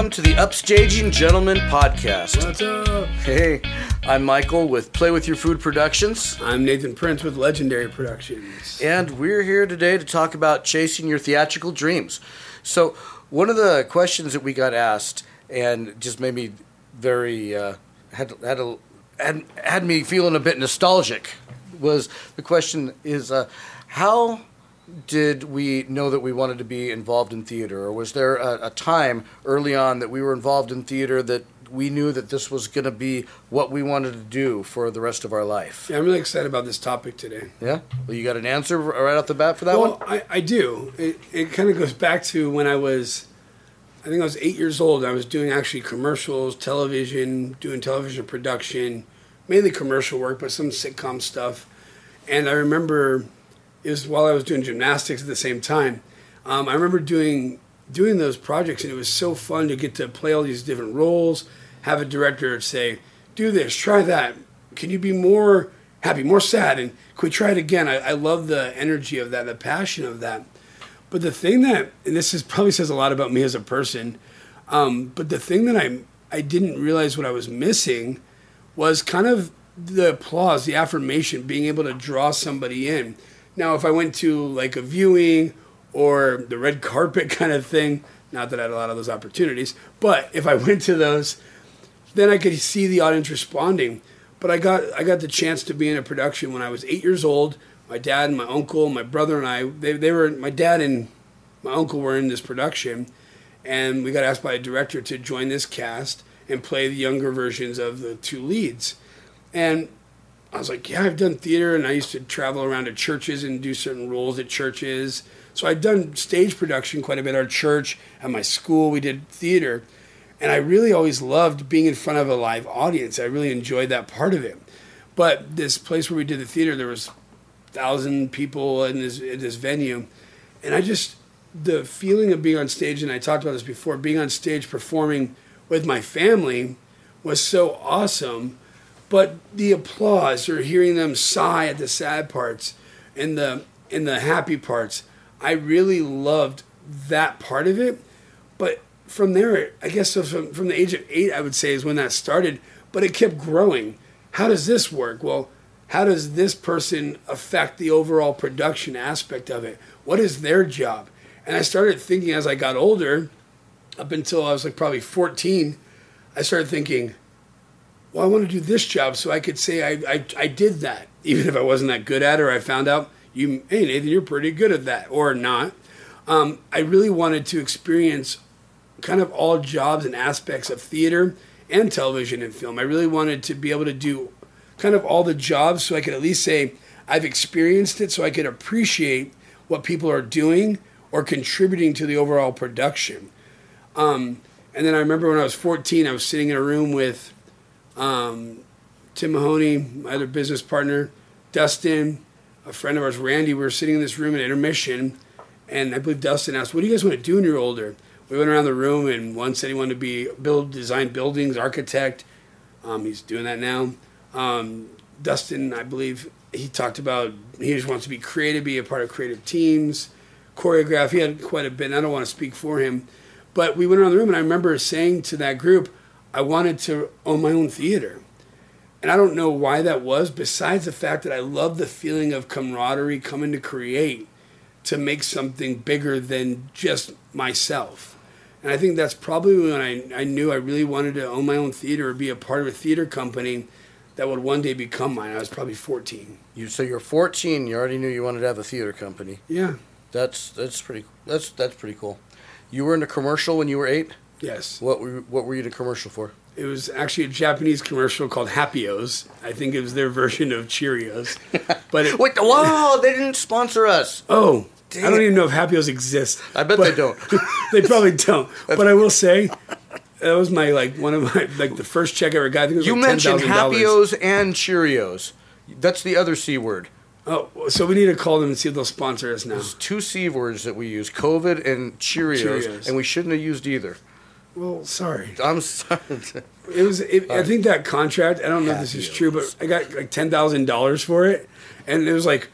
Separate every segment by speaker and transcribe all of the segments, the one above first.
Speaker 1: Welcome to the Upstaging Gentlemen podcast.
Speaker 2: What's up?
Speaker 1: Hey, I'm Michael with Play With Your Food Productions,
Speaker 2: I'm Nathan Prince with Legendary Productions.
Speaker 1: and we're here today to talk about chasing your theatrical dreams. So, one of the questions that we got asked and just made me very uh, had had, a, had had me feeling a bit nostalgic was the question is uh, how did we know that we wanted to be involved in theater, or was there a, a time early on that we were involved in theater that we knew that this was going to be what we wanted to do for the rest of our life?
Speaker 2: Yeah, I'm really excited about this topic today.
Speaker 1: Yeah. Well, you got an answer right off the bat for that
Speaker 2: well,
Speaker 1: one.
Speaker 2: I, I do. It, it kind of goes back to when I was, I think I was eight years old. I was doing actually commercials, television, doing television production, mainly commercial work, but some sitcom stuff. And I remember it was while I was doing gymnastics at the same time. Um, I remember doing doing those projects, and it was so fun to get to play all these different roles. Have a director say, "Do this, try that. Can you be more happy, more sad, and could we try it again?" I, I love the energy of that, the passion of that. But the thing that, and this is probably says a lot about me as a person, um, but the thing that I I didn't realize what I was missing was kind of the applause, the affirmation, being able to draw somebody in. Now, if I went to like a viewing or the red carpet kind of thing, not that I had a lot of those opportunities, but if I went to those, then I could see the audience responding. But I got I got the chance to be in a production when I was eight years old. My dad and my uncle, my brother and I, they, they were my dad and my uncle were in this production, and we got asked by a director to join this cast and play the younger versions of the two leads. And I was like, yeah, I've done theater, and I used to travel around to churches and do certain roles at churches. So I'd done stage production quite a bit. Our church, at my school, we did theater, and I really always loved being in front of a live audience. I really enjoyed that part of it. But this place where we did the theater, there was thousand people in this in this venue, and I just the feeling of being on stage, and I talked about this before, being on stage performing with my family was so awesome but the applause or hearing them sigh at the sad parts and the and the happy parts i really loved that part of it. But from there i guess from, from the age of eight i would say is when that started. But it kept growing. How does this work? Well how does this person affect the overall production aspect of it? What is their job? And i started thinking as i got older up until i was like probably 14 i started thinking well, I want to do this job so I could say I, I, I did that, even if I wasn't that good at it or I found out, you, hey, Nathan, you're pretty good at that, or not. Um, I really wanted to experience kind of all jobs and aspects of theater and television and film. I really wanted to be able to do kind of all the jobs so I could at least say I've experienced it so I could appreciate what people are doing or contributing to the overall production. Um, and then I remember when I was 14, I was sitting in a room with um, Tim Mahoney, my other business partner, Dustin, a friend of ours, Randy. We were sitting in this room at intermission, and I believe Dustin asked, "What do you guys want to do when you're older?" We went around the room, and one said he wanted to be build, design buildings, architect. Um, he's doing that now. Um, Dustin, I believe, he talked about he just wants to be creative, be a part of creative teams, choreograph. He had quite a bit. I don't want to speak for him, but we went around the room, and I remember saying to that group, I wanted to own my own theater. And I don't know why that was, besides the fact that I love the feeling of camaraderie coming to create to make something bigger than just myself. And I think that's probably when I, I knew I really wanted to own my own theater or be a part of a theater company that would one day become mine. I was probably 14.
Speaker 1: You so you're 14. You already knew you wanted to have a theater company.
Speaker 2: Yeah.
Speaker 1: That's that's pretty. That's that's pretty cool. You were in a commercial when you were eight.
Speaker 2: Yes.
Speaker 1: What were what were you in a commercial for?
Speaker 2: It was actually a Japanese commercial called Happios. I think it was their version of Cheerios. But it,
Speaker 1: Wait, whoa! They didn't sponsor us.
Speaker 2: oh,
Speaker 1: Dang
Speaker 2: I don't
Speaker 1: it.
Speaker 2: even know if Happios exist.
Speaker 1: I bet they don't.
Speaker 2: they probably don't. But I will say, that was my like one of my like the first check I ever got. I think it was
Speaker 1: You
Speaker 2: like
Speaker 1: mentioned
Speaker 2: $10,000.
Speaker 1: Happios and Cheerios. That's the other c word.
Speaker 2: Oh, so we need to call them and see if they'll sponsor us now.
Speaker 1: There's two c words that we use: COVID and Cheerios,
Speaker 2: Cheerios.
Speaker 1: and we shouldn't have used either.
Speaker 2: Well, sorry.
Speaker 1: I'm sorry.
Speaker 2: It was. It, I think that contract. I don't know if this is true, but I got like ten thousand dollars for it, and it was like,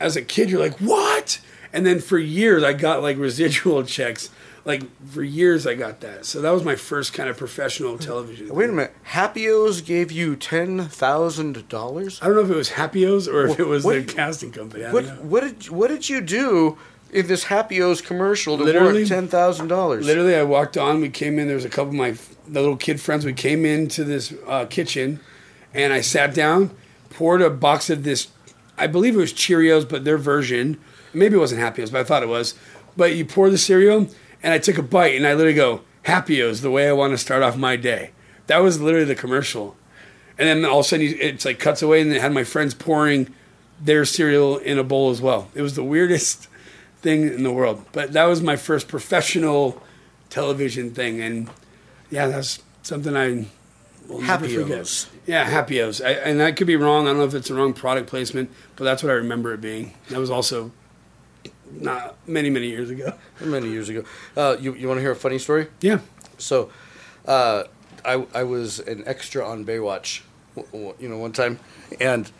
Speaker 2: as a kid, you're like, what? And then for years, I got like residual checks, like for years I got that. So that was my first kind of professional television.
Speaker 1: Wait a minute. Happyos gave you ten thousand dollars.
Speaker 2: I don't know if it was Happyos or if it was
Speaker 1: What-
Speaker 2: the casting company. I
Speaker 1: What
Speaker 2: don't know.
Speaker 1: what did what did you do in this Happy Happyos commercial to
Speaker 2: Literally-
Speaker 1: warrant ten thousand dollars?
Speaker 2: Literally, I walked on. We came in. There was a couple of my the little kid friends. We came into this uh, kitchen, and I sat down, poured a box of this. I believe it was Cheerios, but their version. Maybe it wasn't Happy Happyos, but I thought it was. But you pour the cereal, and I took a bite, and I literally go Happy Happyos, the way I want to start off my day. That was literally the commercial. And then all of a sudden, you- it's like cuts away, and it had my friends pouring their cereal in a bowl as well. It was the weirdest thing in the world. But that was my first professional television thing, and yeah, that's something I will never forget.
Speaker 1: Happyos.
Speaker 2: Yeah, Happyos. I, and I could be wrong. I don't know if it's the wrong product placement, but that's what I remember it being. That was also not many many years ago.
Speaker 1: Many years ago. Uh, you you want to hear a funny story?
Speaker 2: Yeah.
Speaker 1: So, uh, I I was an extra on Baywatch, you know, one time, and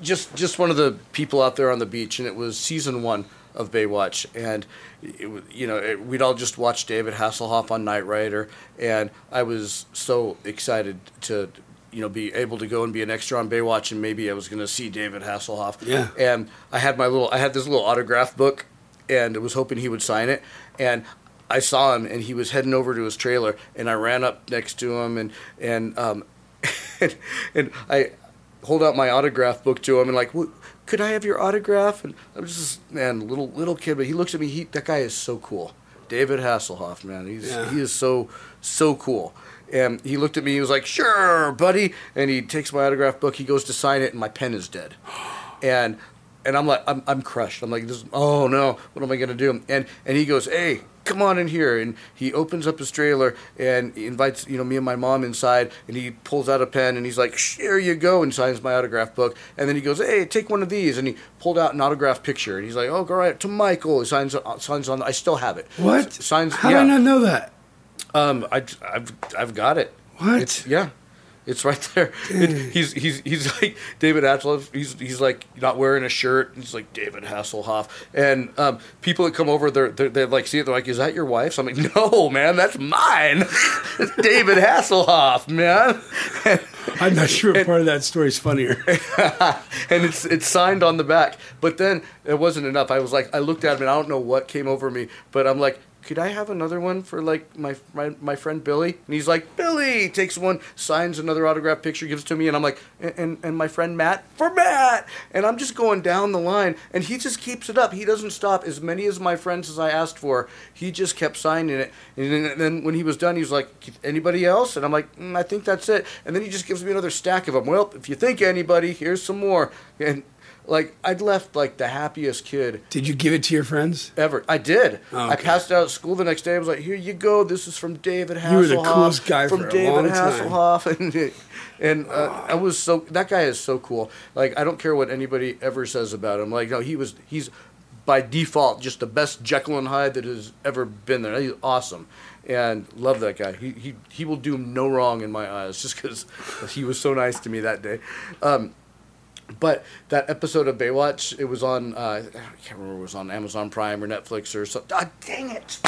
Speaker 1: just just one of the people out there on the beach, and it was season one of Baywatch, and it, you know it, we'd all just watched David Hasselhoff on Knight Rider, and I was so excited to. You know, be able to go and be an extra on Baywatch, and maybe I was going to see David Hasselhoff.
Speaker 2: Yeah.
Speaker 1: And I had my little, I had this little autograph book, and I was hoping he would sign it. And I saw him, and he was heading over to his trailer, and I ran up next to him, and and um, and, and I hold out my autograph book to him, and like, "Wh- could I have your autograph? And I'm just man, little little kid, but he looks at me. He that guy is so cool, David Hasselhoff, man. He's
Speaker 2: Yeah.
Speaker 1: he is so so cool. And he looked at me. He was like, "Sure, buddy." And he takes my autograph book. He goes to sign it, and my pen is dead. And and I'm like, I'm, I'm crushed. I'm like, this, oh no, what am I gonna do? And and he goes, hey, come on in here. And he opens up his trailer and invites you know me and my mom inside. And he pulls out a pen and he's like, here you go, and signs my autograph book. And then he goes, hey, take one of these. And he pulled out an autograph picture. And he's like, oh, go right to Michael. He signs signs on. I still have it.
Speaker 2: What?
Speaker 1: Signs?
Speaker 2: How
Speaker 1: yeah.
Speaker 2: did I not know that?
Speaker 1: Um, I, I've, I've got it.
Speaker 2: What?
Speaker 1: It's, yeah, it's right there. It, he's, he's, he's like David Hasselhoff. He's, he's like not wearing a shirt. He's like David Hasselhoff. And um, people that come over, they're, they're, they like see it. They're like, "Is that your wife's?" I'm like, "No, man, that's mine. it's David Hasselhoff, man."
Speaker 2: I'm not sure what part of that story is funnier.
Speaker 1: and it's it's signed on the back. But then it wasn't enough. I was like, I looked at him and I don't know what came over me, but I'm like, could I have another one for like my my, my friend Billy? And he's like, Billy takes one, signs another autograph picture, gives it to me, and I'm like, and, and and my friend Matt for Matt, and I'm just going down the line, and he just keeps it up. He doesn't stop. As many as my friends as I asked for, he just kept signing it. And then, and then when he was done, he was like, anybody else? And I'm like, mm, I think that's it. And then he just gives me another stack of them. Well, if you think anybody, here's some more. And like I'd left like the happiest kid
Speaker 2: Did you give it to your friends?
Speaker 1: ever. I did.
Speaker 2: Oh,
Speaker 1: I passed it out at school the next day. I was like, "Here you go. This is from David Hasselhoff."
Speaker 2: You were the coolest guy
Speaker 1: from
Speaker 2: for a
Speaker 1: David. Hasselhoff, and and uh, I was so that guy is so cool. Like I don't care what anybody ever says about him. Like no, he was he's by default just the best Jekyll and Hyde that has ever been there. He's awesome. And love that guy. He, he, he will do no wrong in my eyes just because he was so nice to me that day. Um, but that episode of Baywatch, it was on, uh, I can't remember it was on Amazon Prime or Netflix or something. Ah, dang it.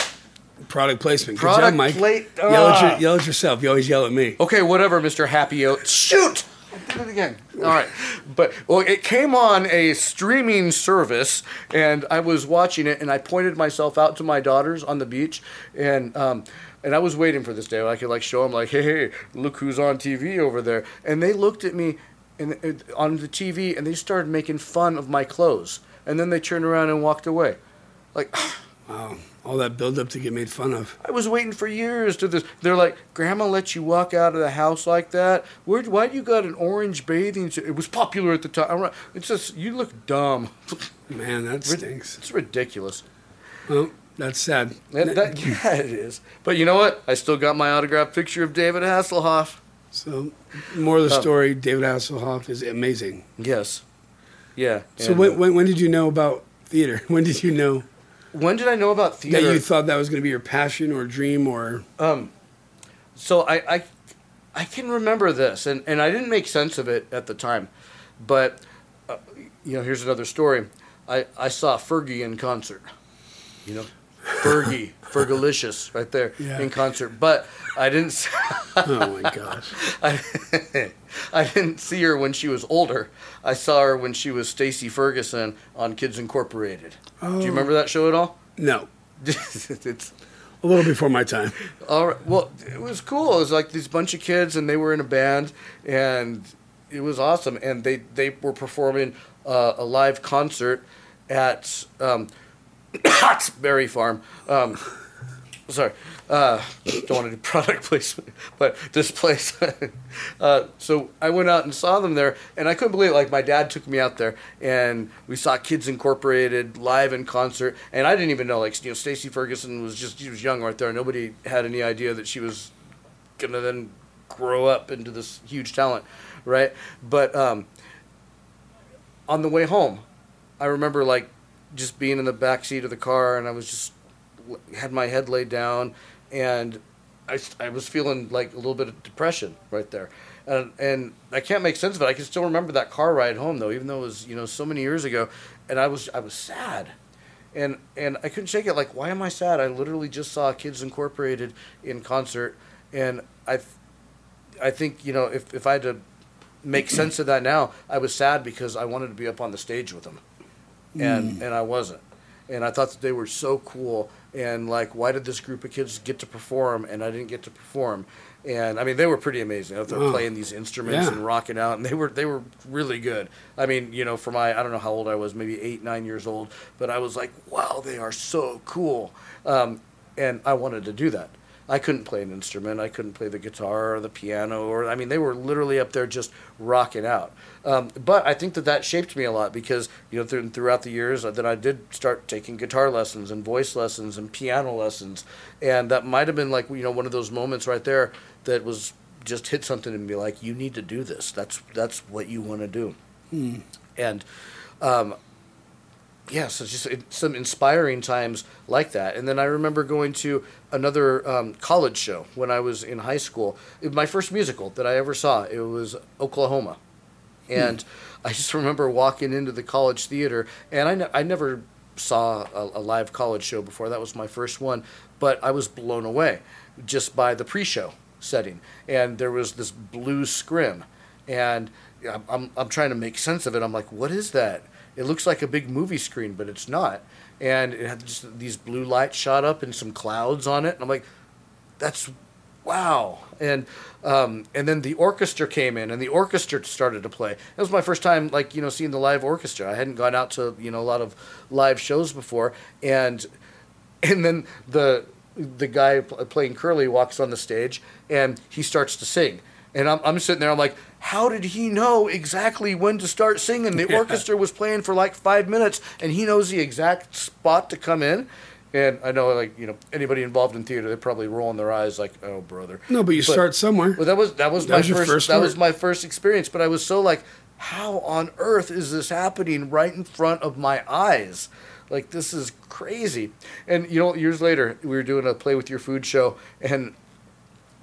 Speaker 2: Product placement. Good
Speaker 1: Product
Speaker 2: job, Mike.
Speaker 1: plate-
Speaker 2: Yell, at
Speaker 1: Ah.
Speaker 2: your, yell at yourself. You always yell at me.
Speaker 1: Okay, whatever, Mr. Happy Oat. Shoot! I did it again. All right. But, well, it came on a streaming service, and I was watching it, and I pointed myself out to my daughters on the beach, and, um, and I was waiting for this day. Where I could like show them like, hey, hey, look who's on TV over there. And they looked at me and and- on the TV, and they started making fun of my clothes. And then they turned around and walked away. Like,
Speaker 2: Wow. All that buildup to get made fun of.
Speaker 1: I was waiting for years to this. They're like, Grandma let you walk out of the house like that. Where? Why you got an orange bathing suit? It was popular at the time. It's just you look dumb.
Speaker 2: Man, that stinks.
Speaker 1: It's ridiculous.
Speaker 2: Well, that's sad.
Speaker 1: That, that, yeah, it is. But you know what? I still got my autographed picture of David Hasselhoff.
Speaker 2: So, more of the
Speaker 1: Um,
Speaker 2: story, David Hasselhoff is amazing.
Speaker 1: Yes. Yeah.
Speaker 2: So, when,
Speaker 1: uh,
Speaker 2: when, when did you know about theater? When did you know
Speaker 1: when did I know about theater?
Speaker 2: that you thought that was going to be your passion or dream or.
Speaker 1: Um, so I, I, I can remember this, and, and I didn't make sense of it at the time, but uh, you know, here's another story. I, I saw Fergie in concert. You know, Fergie, Fergalicious, right there
Speaker 2: Yeah.
Speaker 1: in concert. But I didn't. s-
Speaker 2: Oh my gosh.
Speaker 1: I, I didn't see her when she was older. I saw her when she was Stacy Ferguson on Kids Incorporated. Do
Speaker 2: Oh.
Speaker 1: you remember that show at all?
Speaker 2: No,
Speaker 1: it's
Speaker 2: a little before my time.
Speaker 1: all right. Well, it was cool. It was like these bunch of kids, and they were in a band, and it was awesome. And they they were performing uh, a live concert at um, Berry Farm. Um, sorry, uh, don't want to do product placement, but this place. uh, so I went out and saw them there, and I couldn't believe it. Like my dad took me out there, and we saw Kids Incorporated live in concert, and I didn't even know. Like you know, Stacy Ferguson was just she was young right there. Nobody had any idea that she was gonna then grow up into this huge talent, right? But um, on the way home, I remember like just being in the back seat of the car, and I was just had my head laid down, and I, I was feeling like a little bit of depression right there, and and I can't make sense of it. I can still remember that car ride home though, even though it was you know so many years ago, and I was I was sad. And, and I couldn't shake it. Like, why am I sad? I literally just saw Kids Incorporated in concert, and I, I think you know if, if I had to make sense of that now, I was sad because I wanted to be up on the stage with them, and and I wasn't, and I thought that they were so cool, and like why did this group of kids get to perform and I didn't get to perform, and I mean they were pretty amazing. They were playing these instruments
Speaker 2: Yeah.
Speaker 1: and rocking out, and they were they were really good. I mean you know for my I don't know how old I was, maybe eight nine years old, but I was like wow they are so cool, um, and I wanted to do that. I couldn't play an instrument. I couldn't play the guitar or the piano, or I mean, they were literally up there just rocking out. Um, but I think that that shaped me a lot because you know th- throughout the years, uh, then I did start taking guitar lessons and voice lessons and piano lessons, and that might have been like you know one of those moments right there that was just hit something and be like, you need to do this. That's that's what you want to do, and um, yeah, so just some inspiring times like that. And then I remember going to another um, college show when I was in high school. It, my first musical that I ever saw, it was Oklahoma. And I just remember walking into the college theater, and I, ne- I never saw a, a live college show before. That was my first one, but I was blown away just by the pre-show setting. And there was this blue scrim, and I'm, I'm, I'm trying to make sense of it. I'm like, what is that? It looks like a big movie screen, but it's not. And it had just these blue lights shot up and some clouds on it. And I'm like, that's wow. And um, and then the orchestra came in, and the orchestra started to play. It was my first time, like you know, seeing the live orchestra. I hadn't gone out to you know a lot of live shows before, and and then the the guy playing Curly walks on the stage, and he starts to sing. And I'm, I'm sitting there, I'm like, how did he know exactly when to start singing? The
Speaker 2: Yeah.
Speaker 1: orchestra was playing for like five minutes, and he knows the exact spot to come in. And I know, like, you know, anybody involved in theater, they're probably rolling their eyes like, oh, brother.
Speaker 2: No, but you start somewhere.
Speaker 1: Well, that was that was
Speaker 2: That
Speaker 1: my
Speaker 2: was
Speaker 1: first,
Speaker 2: first
Speaker 1: that was my first experience. But I was so like, how on earth is this happening right in front of my eyes? Like this is crazy. And you know, years later, we were doing a play with your food show, and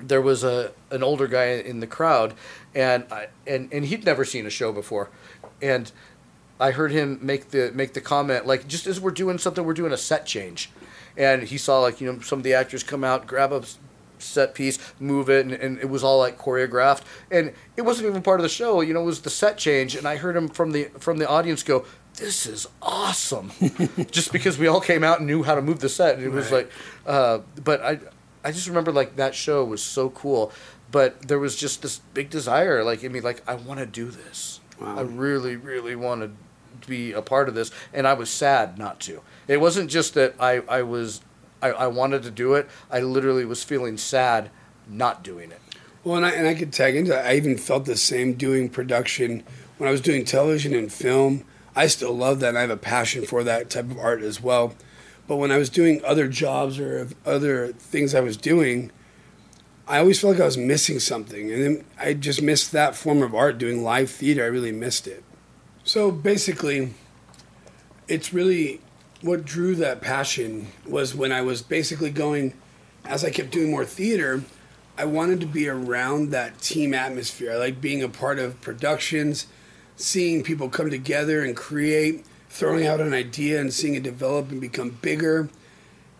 Speaker 1: there was a an older guy in the crowd, and I and and he'd never seen a show before, and I heard him make the make the comment like just as we're doing something, we're doing a set change, and he saw like you know some of the actors come out, grab a set piece, move it, and, and it was all like choreographed, and it wasn't even part of the show. You know, it was the set change, and I heard him from the from the audience go. This is awesome, just because we all came out and knew how to move the set. And it was
Speaker 2: Right.
Speaker 1: like, uh, but I, I just remember like that show was so cool, but there was just this big desire, like in me, like I want to do this.
Speaker 2: Wow.
Speaker 1: I really, really wanted to be a part of this, and I was sad not to. It wasn't just that I, I was, I, I wanted to do it. I literally was feeling sad not doing it.
Speaker 2: Well, and I, and I could tag into that. I even felt the same doing production when I was doing television and film. I still love that, and I have a passion for that type of art as well. But when I was doing other jobs or other things I was doing, I always felt like I was missing something. And then I just missed that form of art, doing live theater. I really missed it. So basically, it's really what drew that passion was when I was basically going, as I kept doing more theater, I wanted to be around that team atmosphere. I like being a part of productions, seeing people come together and create, throwing out an idea and seeing it develop and become bigger.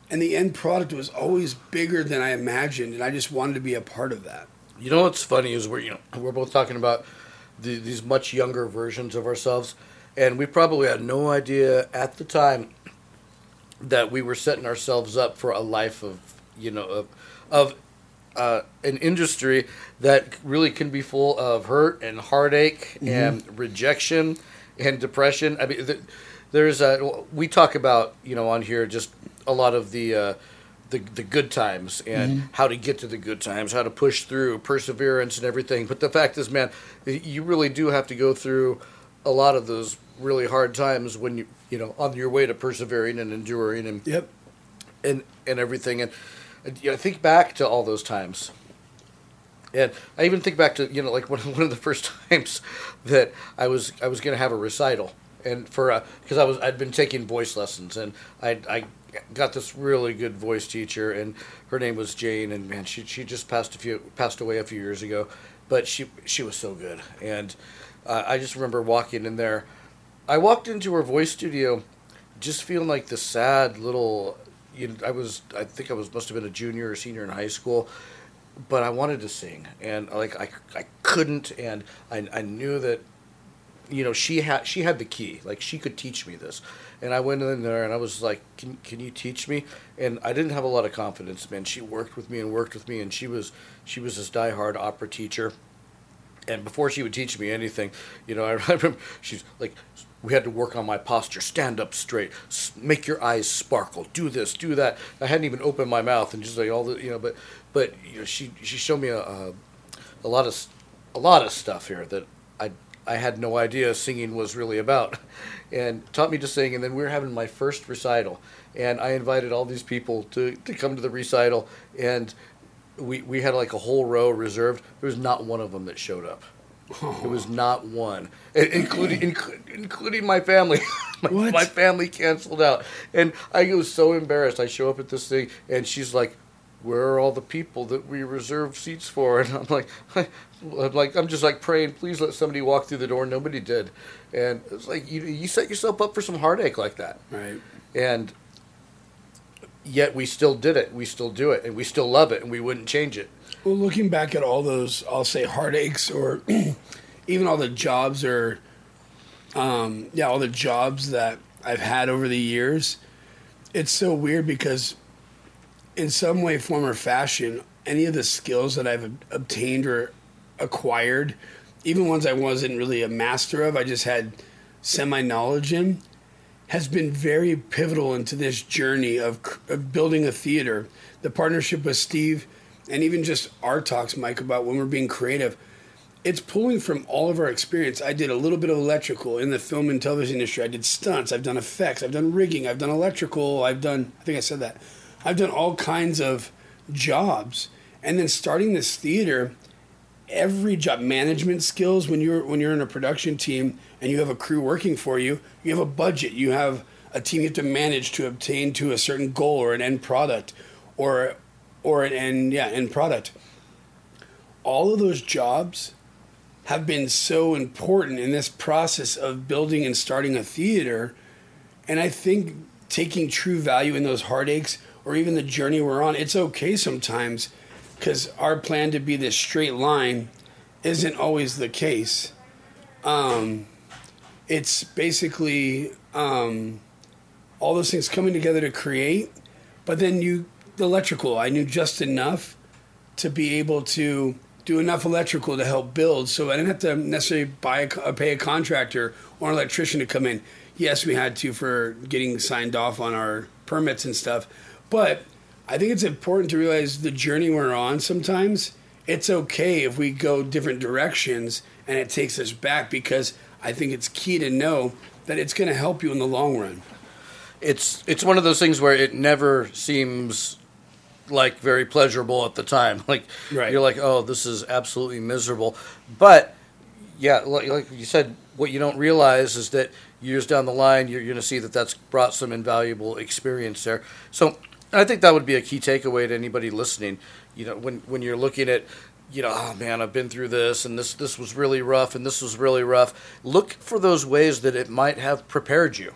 Speaker 2: and the end product was always bigger than I imagined, and I just wanted to be a part of that.
Speaker 1: You know what's funny is we're you know we're both talking about the, these much younger versions of ourselves, and we probably had no idea at the time that we were setting ourselves up for a life of you know of, of uh, an industry that really can be full of hurt and heartache mm-hmm. and rejection and depression. I mean, there's a, we talk about you know on here just a lot of the. Uh, the, the good times and mm-hmm. how to get to the good times, how to push through, perseverance and everything. But the fact is, man, you really do have to go through a lot of those really hard times when you you know on your way to persevering and enduring and
Speaker 2: yep
Speaker 1: and and everything and I think back to all those times and I even think back to you know like one, one of the first times that I was I was going to have a recital. And for because I was I'd been taking voice lessons and I I got this really good voice teacher and her name was Jane and man she she just passed a few passed away a few years ago. But she she was so good. And uh, I just remember walking in there. I walked into her voice studio just feeling like the sad little you know, I was I think I was must have been a junior or senior in high school but I wanted to sing and like I, I couldn't and I, I knew that you know she had she had the key like she could teach me this. And I went in there and I was like can, can you teach me? And I didn't have a lot of confidence man. She worked with me and worked with me and she was she was this diehard opera teacher. And before she would teach me anything you know I remember she's like we had to work on my posture. Stand up straight. Make your eyes sparkle. Do this do that. I hadn't even opened my mouth and just like all the you know but but you know she she showed me a, a, a lot of a lot of stuff here that i i had no idea singing was really about and taught me to sing. And then we were having my first recital and i invited all these people to to come to the recital and we we had like a whole row reserved. There was not one of them that showed up it was not one, including including my family. my, my, family canceled out, and I was so embarrassed. I show up at this thing, and she's like, "Where are all the people that we reserved seats for?" And I'm like, I'm like, I'm just like praying, please let somebody walk through the door. Nobody did, and it's like you you set yourself up for some heartache like that,
Speaker 2: right?
Speaker 1: And yet we still did it. We still do it, and we still love it, and we wouldn't change it.
Speaker 2: Well, looking back at all those, I'll say heartaches, or even all the jobs, or um, yeah, all the jobs that I've had over the years, it's so weird because, in some way, form, or fashion, any of the skills that I've obtained or acquired, even ones I wasn't really a master of, I just had semi knowledge in, has been very pivotal into this journey of, of building a theater. The partnership with Steve and even just our talks, Mike, about when we're being creative, it's pulling from all of our experience. I did a little bit of electrical in the film and television industry. I did stunts. I've done effects. I've done rigging. I've done electrical. I've done, I think I said that. I've done all kinds of jobs. And then starting this theater, every job management skills when you're when you're in a production team and you have a crew working for you you have a budget you have a team you have to manage to obtain to a certain goal or an end product or or an end, yeah, end product. All of those jobs have been so important in this process of building and starting a theater. And I think taking true value in those heartaches or even the journey we're on, it's okay sometimes because our plan to be this straight line isn't always the case. Um, it's basically um, all those things coming together to create, but then you the electrical. I knew just enough to be able to do enough electrical to help build. So I didn't have to necessarily buy a, uh, pay a contractor or an electrician to come in. Yes, we had to for getting signed off on our permits and stuff, but I think it's important to realize the journey we're on. Sometimes it's okay if we go different directions and it takes us back because I think it's key to know that it's going to help you in the long run.
Speaker 1: It's it's one of those things where it never seems like very pleasurable at the time. Like right. you're like, oh, this is absolutely miserable. But yeah, like, like you said, what you don't realize is that years down the line, you're going to see that that's brought some invaluable experience there. So I think that would be a key takeaway to anybody listening. You know, when when you're looking at you know, oh man, I've been through this, and this this was really rough, and this was really rough. Look for those ways that it might have prepared you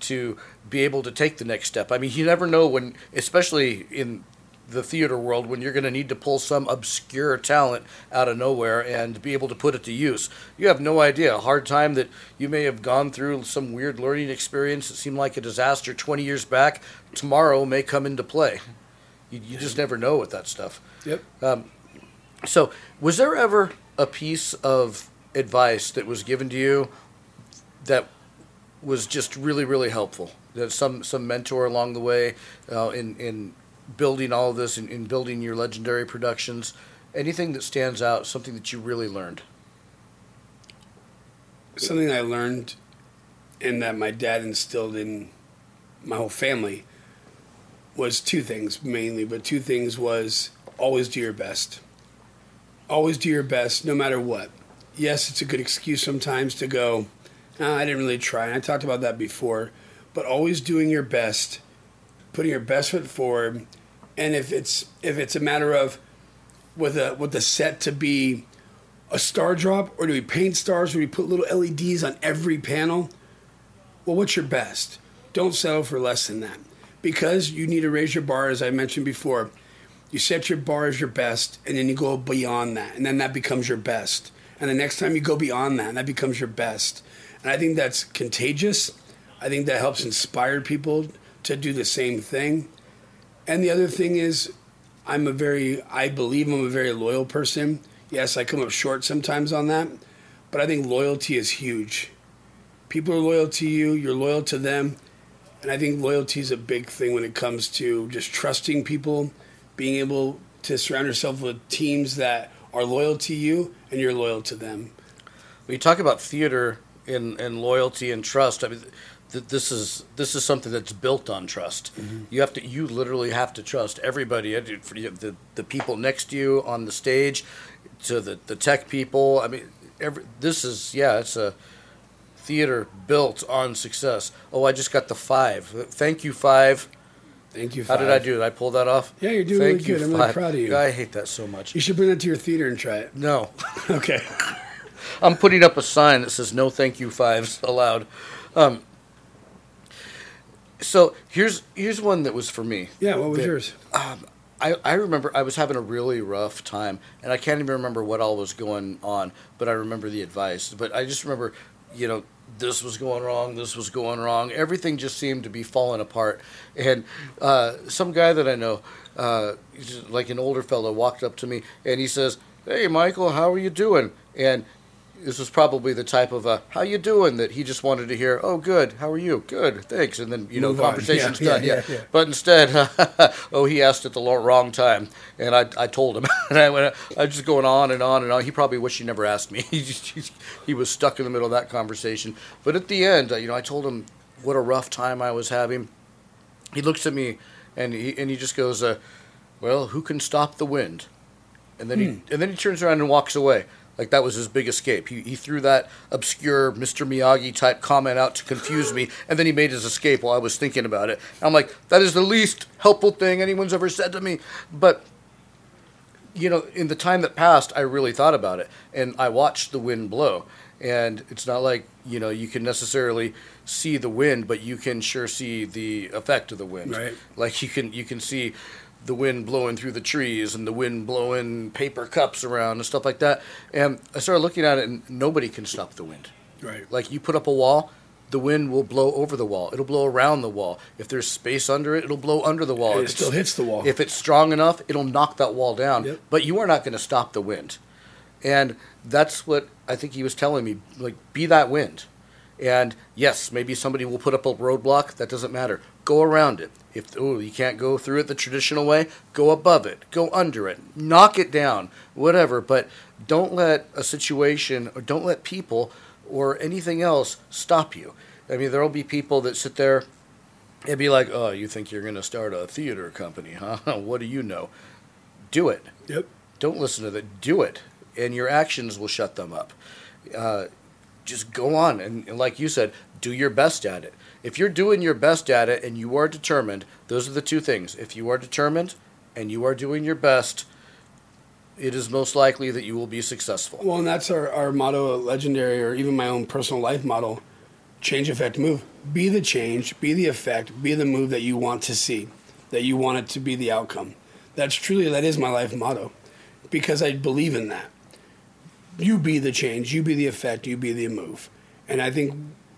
Speaker 1: to be able to take the next step. I mean, you never know when, especially in the theater world, when you're going to need to pull some obscure talent out of nowhere and be able to put it to use. You have no idea. A hard time that you may have gone through some weird learning experience that seemed like a disaster 20 years back, tomorrow may come into play. You, you just never know with that stuff.
Speaker 2: Yep.
Speaker 1: Um, so, was there ever a piece of advice that was given to you that was just really, really helpful? That some some mentor along the way uh, in in building all of this, and, in building your legendary productions, anything that stands out, something that you really learned.
Speaker 2: Something I learned, and that my dad instilled in my whole family, was two things mainly. But two things was always do your best. Always do your best, no matter what. Yes, it's a good excuse sometimes to go. "Ah, I didn't really try. And I talked about that before, but always doing your best, putting your best foot forward, and if it's if it's a matter of with a with the set to be a star drop, or do we paint stars, or do we put little LEDs on every panel? Well, what's your best? Don't settle for less than that, because you need to raise your bar, as I mentioned before. You set your bar as your best, and then you go beyond that, and then that becomes your best. And the next time you go beyond that, that becomes your best. And I think that's contagious. I think that helps inspire people to do the same thing. And the other thing is, I'm a very, I believe I'm a very loyal person. Yes, I come up short sometimes on that, but I think loyalty is huge. People are loyal to you, you're loyal to them. And I think loyalty is a big thing when it comes to just trusting people, being able to surround yourself with teams that are loyal to you and you're loyal to them.
Speaker 1: When you talk about theater and, and loyalty and trust, I mean, th- this is this is something that's built on trust. You have to, you literally have to trust everybody, uh, the, the people next to you on the stage, to the the tech people. I mean, every this is yeah, it's a theater built on success. Oh, I just got the five. Thank you, five.
Speaker 2: Thank you.
Speaker 1: How did I do? Did I pull that off?
Speaker 2: Yeah, you're doing
Speaker 1: Thank
Speaker 2: really
Speaker 1: you,
Speaker 2: good. I'm really proud of you.
Speaker 1: I hate that so much.
Speaker 2: You should bring that to your theater and try it.
Speaker 1: No.
Speaker 2: Okay.
Speaker 1: I'm putting up a sign that says "No, thank you, fives allowed." Um, so here's here's one that was for me.
Speaker 2: Yeah, what was
Speaker 1: That-
Speaker 2: yours?
Speaker 1: I, I remember I was having a really rough time, and I can't even remember what all was going on, but I remember the advice. But I just remember, you know, this was going wrong, this was going wrong. Everything just seemed to be falling apart. And uh, some guy that I know, uh, like an older fellow, walked up to me and he says, "Hey, Michael, how are you doing?" And this was probably the type of uh, "How you doing?" that he just wanted to hear. Oh, good. How are you? Good. Thanks. And then you know,
Speaker 2: Move on.
Speaker 1: conversation's
Speaker 2: Yeah,
Speaker 1: done.
Speaker 2: yeah,
Speaker 1: Yeah,
Speaker 2: yeah.
Speaker 1: But instead, oh, he asked at the wrong time, and I, I told him, and I went, I was just going on and on and on. He probably wished he never asked me. he, just, he, he was stuck in the middle of that conversation. But at the end, uh, you know, I told him what a rough time I was having. He looks at me, and he and he just goes, uh, "Well, who can stop the wind?" And then he and then he turns around and walks away. Like that was his big escape. He, he threw that obscure Mr. Miyagi type comment out to confuse me, and then he made his escape while I was thinking about it. I'm like, that is the least helpful thing anyone's ever said to me. But you know, in the time that passed, I really thought about it, and I watched the wind blow. And it's not like you know you can necessarily see the wind, but you can sure see the effect of the wind.
Speaker 2: Right.
Speaker 1: Like you can you can see the wind blowing through the trees and the wind blowing paper cups around and stuff like that. And I started looking at it, and nobody can stop the wind.
Speaker 2: Right.
Speaker 1: Like you put up a wall, the wind will blow over the wall. It'll blow around the wall. If there's space under it, it'll blow under the wall. If
Speaker 2: it still hits the wall.
Speaker 1: If it's strong enough, it'll knock that wall down.
Speaker 2: Yep.
Speaker 1: But you are not going to stop the wind. And that's what I think he was telling me. Like, be that wind. And yes, maybe somebody will put up a roadblock. That doesn't matter. Go around it. If oh you can't go through it the traditional way, go above it, go under it, knock it down, whatever. But don't let a situation or don't let people or anything else stop you. I mean, there will be people that sit there and be like, "Oh, you think you're going to start a theater company, huh? what do you know? Do it."
Speaker 2: Yep.
Speaker 1: Don't listen to that. Do it, and your actions will shut them up. Uh, just go on, and, and like you said, do your best at it. If you're doing your best at it and you are determined, those are the two things. If you are determined and you are doing your best, it is most likely that you will be successful.
Speaker 2: Well, and that's our, our motto, legendary, or even my own personal life motto. change, effect, move. Be the change, be the effect, be the move that you want to see, that you want it to be the outcome. That's truly, that is my life motto because I believe in that. You be the change, you be the effect, you be the move. And I think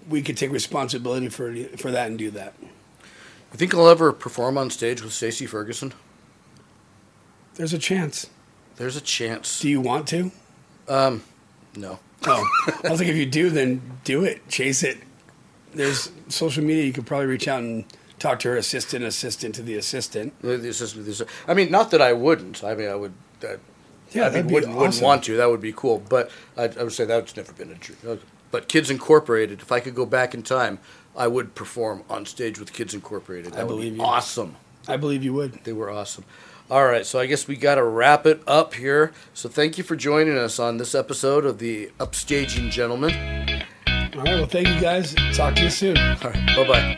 Speaker 2: we could take responsibility for, for that and do that.
Speaker 1: You think I'll ever perform on stage with Stacy Ferguson?
Speaker 2: There's a chance.
Speaker 1: There's a chance.
Speaker 2: Do you want to?
Speaker 1: Um, no.
Speaker 2: Oh, I was like, if you do, then do it. Chase it. There's social media. You could probably reach out and talk to her assistant, assistant to the assistant.
Speaker 1: This is, this is, I mean, not that I wouldn't. I mean, I would. Uh,
Speaker 2: Yeah,
Speaker 1: I
Speaker 2: that'd
Speaker 1: mean,
Speaker 2: be
Speaker 1: wouldn't, wouldn't want to. That would be cool. But I, I would say that's never been a dream. But Kids Incorporated, if I could go back in time, I would perform on stage with Kids Incorporated. That
Speaker 2: I
Speaker 1: would
Speaker 2: believe
Speaker 1: be
Speaker 2: you.
Speaker 1: awesome.
Speaker 2: I believe you would.
Speaker 1: They were awesome. All right, so I guess we got to wrap it up here. So thank you for joining us on this episode of the Upstaging Gentlemen.
Speaker 2: All right. Well, thank you guys. Talk to you soon.
Speaker 1: All right, bye bye.